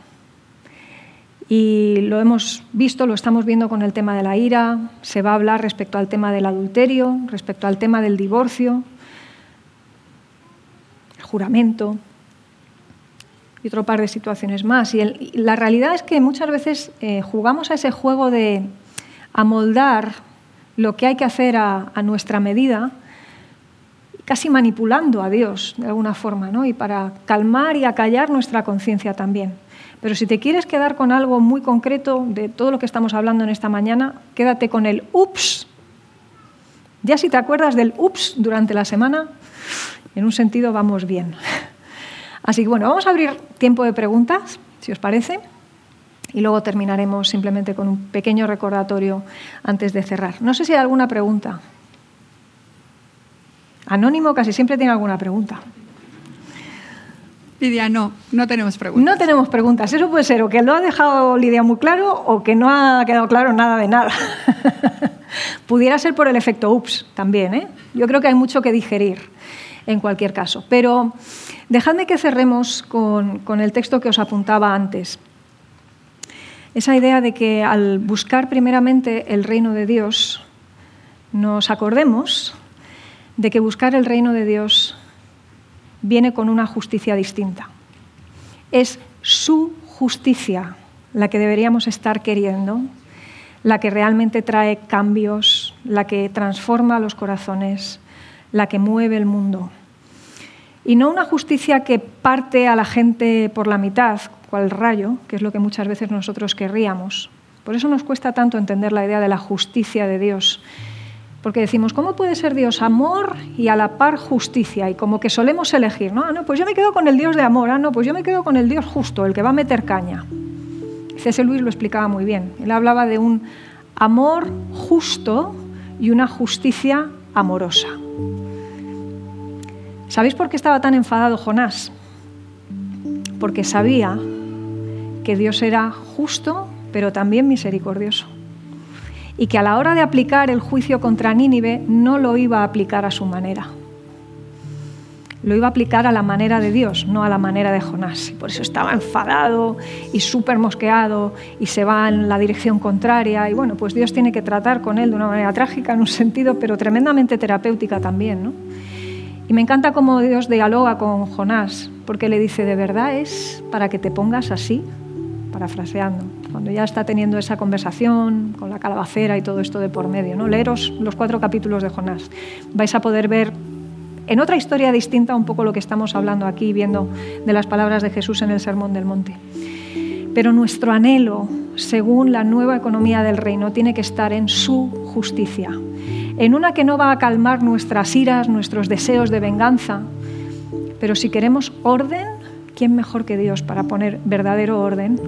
Y lo hemos visto, lo estamos viendo con el tema de la ira, se va a hablar respecto al tema del adulterio, respecto al tema del divorcio, el juramento y otro par de situaciones más. Y, la realidad es que muchas veces eh, jugamos a ese juego de amoldar lo que hay que hacer a, nuestra medida, casi manipulando a Dios de alguna forma, ¿no? y para calmar y acallar nuestra conciencia también. Pero si te quieres quedar con algo muy concreto de todo lo que estamos hablando en esta mañana, quédate con el ups. Ya si te acuerdas del ups durante la semana, en un sentido vamos bien. Así que bueno, vamos a abrir tiempo de preguntas, si os parece, y luego terminaremos simplemente con un pequeño recordatorio antes de cerrar. No sé si hay alguna pregunta. Anónimo casi siempre tiene alguna pregunta. Lidia, no, no tenemos preguntas. No tenemos preguntas. Eso puede ser o que lo ha dejado Lidia muy claro o que no ha quedado claro nada de nada. Pudiera ser por el efecto ups también. ¿eh? Yo creo que hay mucho que digerir en cualquier caso. Pero dejadme que cerremos con, con el texto que os apuntaba antes. Esa idea de que al buscar primeramente el reino de Dios, nos acordemos de que buscar el reino de Dios viene con una justicia distinta. Es su justicia la que deberíamos estar queriendo, la que realmente trae cambios, la que transforma los corazones, la que mueve el mundo. Y no una justicia que parte a la gente por la mitad, cual rayo, que es lo que muchas veces nosotros querríamos. Por eso nos cuesta tanto entender la idea de la justicia de Dios porque decimos, ¿cómo puede ser Dios amor y a la par justicia? Y como que solemos elegir, ¿no? Ah, no, pues yo me quedo con el Dios de amor, ah, no, pues yo me quedo con el Dios justo, el que va a meter caña. C.S. Luis lo explicaba muy bien. Él hablaba de un amor justo y una justicia amorosa. ¿Sabéis por qué estaba tan enfadado Jonás? Porque sabía que Dios era justo, pero también misericordioso y que a la hora de aplicar el juicio contra Nínive no lo iba a aplicar a su manera. lo iba a aplicar a la manera de Dios, no a la manera de Jonás. Por eso estaba enfadado y súper mosqueado y se va en la dirección contraria. Y bueno, pues Dios tiene que tratar con él de una manera trágica en un sentido, pero tremendamente terapéutica también. ¿no? Y me encanta cómo Dios dialoga con Jonás, porque le dice, ¿de verdad es para que te pongas así? Parafraseando, cuando ya está teniendo esa conversación con la calabacera y todo esto de por medio. ¿no? Leeros los cuatro capítulos de Jonás. Vais a poder ver en otra historia distinta un poco lo que estamos hablando aquí, viendo de las palabras de Jesús en el Sermón del Monte. Pero nuestro anhelo, según la nueva economía del reino, tiene que estar en su justicia, en una que no va a calmar nuestras iras, nuestros deseos de venganza, pero si queremos orden, ¿quién mejor que Dios para poner verdadero orden?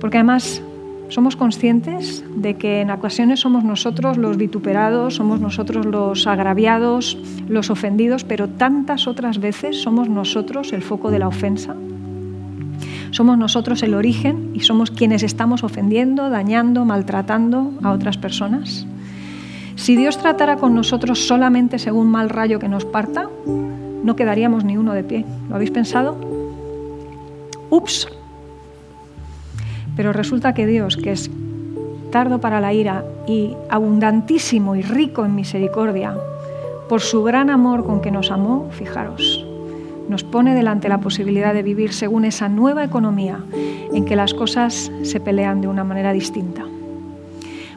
Porque además somos conscientes de que en ocasiones somos nosotros los vituperados, somos nosotros los agraviados, los ofendidos, pero tantas otras veces somos nosotros el foco de la ofensa. Somos nosotros el origen y somos quienes estamos ofendiendo, dañando, maltratando a otras personas. Si Dios tratara con nosotros solamente según mal rayo que nos parta, no quedaríamos ni uno de pie. ¿Lo habéis pensado? Ups, pero resulta que Dios, que es tardo para la ira y abundantísimo y rico en misericordia, por su gran amor con que nos amó, fijaros, nos pone delante la posibilidad de vivir según esa nueva economía en que las cosas se pelean de una manera distinta.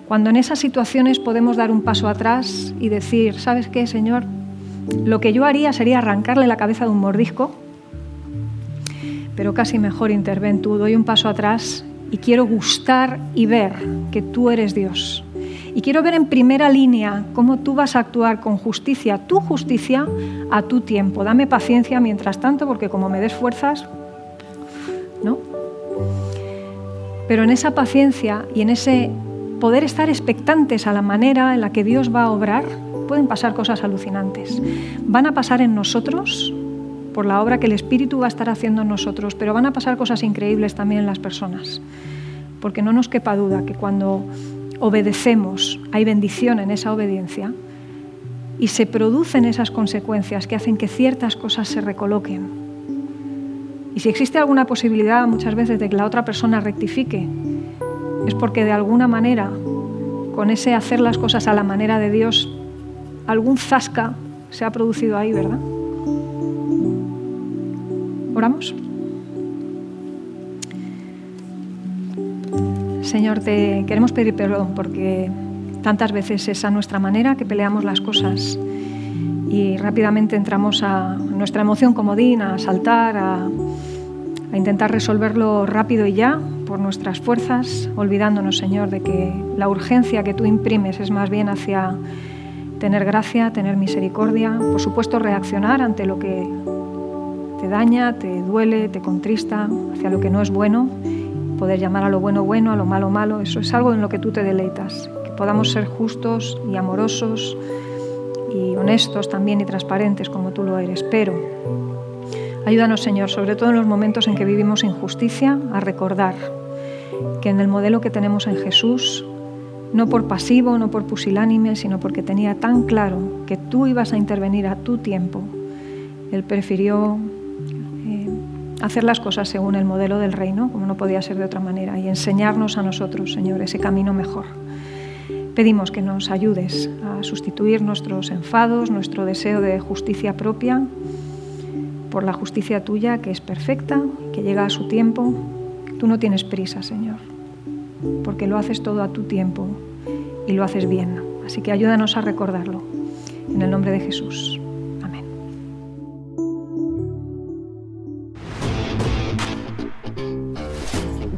Cuando en esas situaciones podemos dar un paso atrás y decir, ¿sabes qué, Señor? Lo que yo haría sería arrancarle la cabeza de un mordisco, pero casi mejor interven tú, doy un paso atrás y quiero gustar y ver que tú eres Dios. Y quiero ver en primera línea cómo tú vas a actuar con justicia, tu justicia, a tu tiempo. Dame paciencia mientras tanto, porque como me des fuerzas, ¿no? Pero en esa paciencia y en ese poder estar expectantes a la manera en la que Dios va a obrar, pueden pasar cosas alucinantes. Van a pasar en nosotros por la obra que el Espíritu va a estar haciendo en nosotros, pero van a pasar cosas increíbles también en las personas, porque no nos quepa duda que cuando obedecemos hay bendición en esa obediencia y se producen esas consecuencias que hacen que ciertas cosas se recoloquen. Y si existe alguna posibilidad muchas veces de que la otra persona rectifique, es porque de alguna manera, con ese hacer las cosas a la manera de Dios, algún zasca se ha producido ahí, ¿verdad? Oramos. Señor, te queremos pedir perdón porque tantas veces es a nuestra manera que peleamos las cosas y rápidamente entramos a nuestra emoción comodín, a saltar, a, a intentar resolverlo rápido y ya por nuestras fuerzas, olvidándonos, Señor, de que la urgencia que tú imprimes es más bien hacia tener gracia, tener misericordia, por supuesto reaccionar ante lo que te daña, te duele, te contrista hacia lo que no es bueno, poder llamar a lo bueno bueno, a lo malo malo, eso es algo en lo que tú te deleitas, que podamos ser justos y amorosos y honestos también y transparentes como tú lo eres, pero ayúdanos Señor, sobre todo en los momentos en que vivimos injusticia, a recordar que en el modelo que tenemos en Jesús, no por pasivo, no por pusilánime, sino porque tenía tan claro que tú ibas a intervenir a tu tiempo, Él prefirió hacer las cosas según el modelo del reino, como no podía ser de otra manera, y enseñarnos a nosotros, Señor, ese camino mejor. Pedimos que nos ayudes a sustituir nuestros enfados, nuestro deseo de justicia propia, por la justicia tuya, que es perfecta, que llega a su tiempo. Tú no tienes prisa, Señor, porque lo haces todo a tu tiempo y lo haces bien. Así que ayúdanos a recordarlo. En el nombre de Jesús.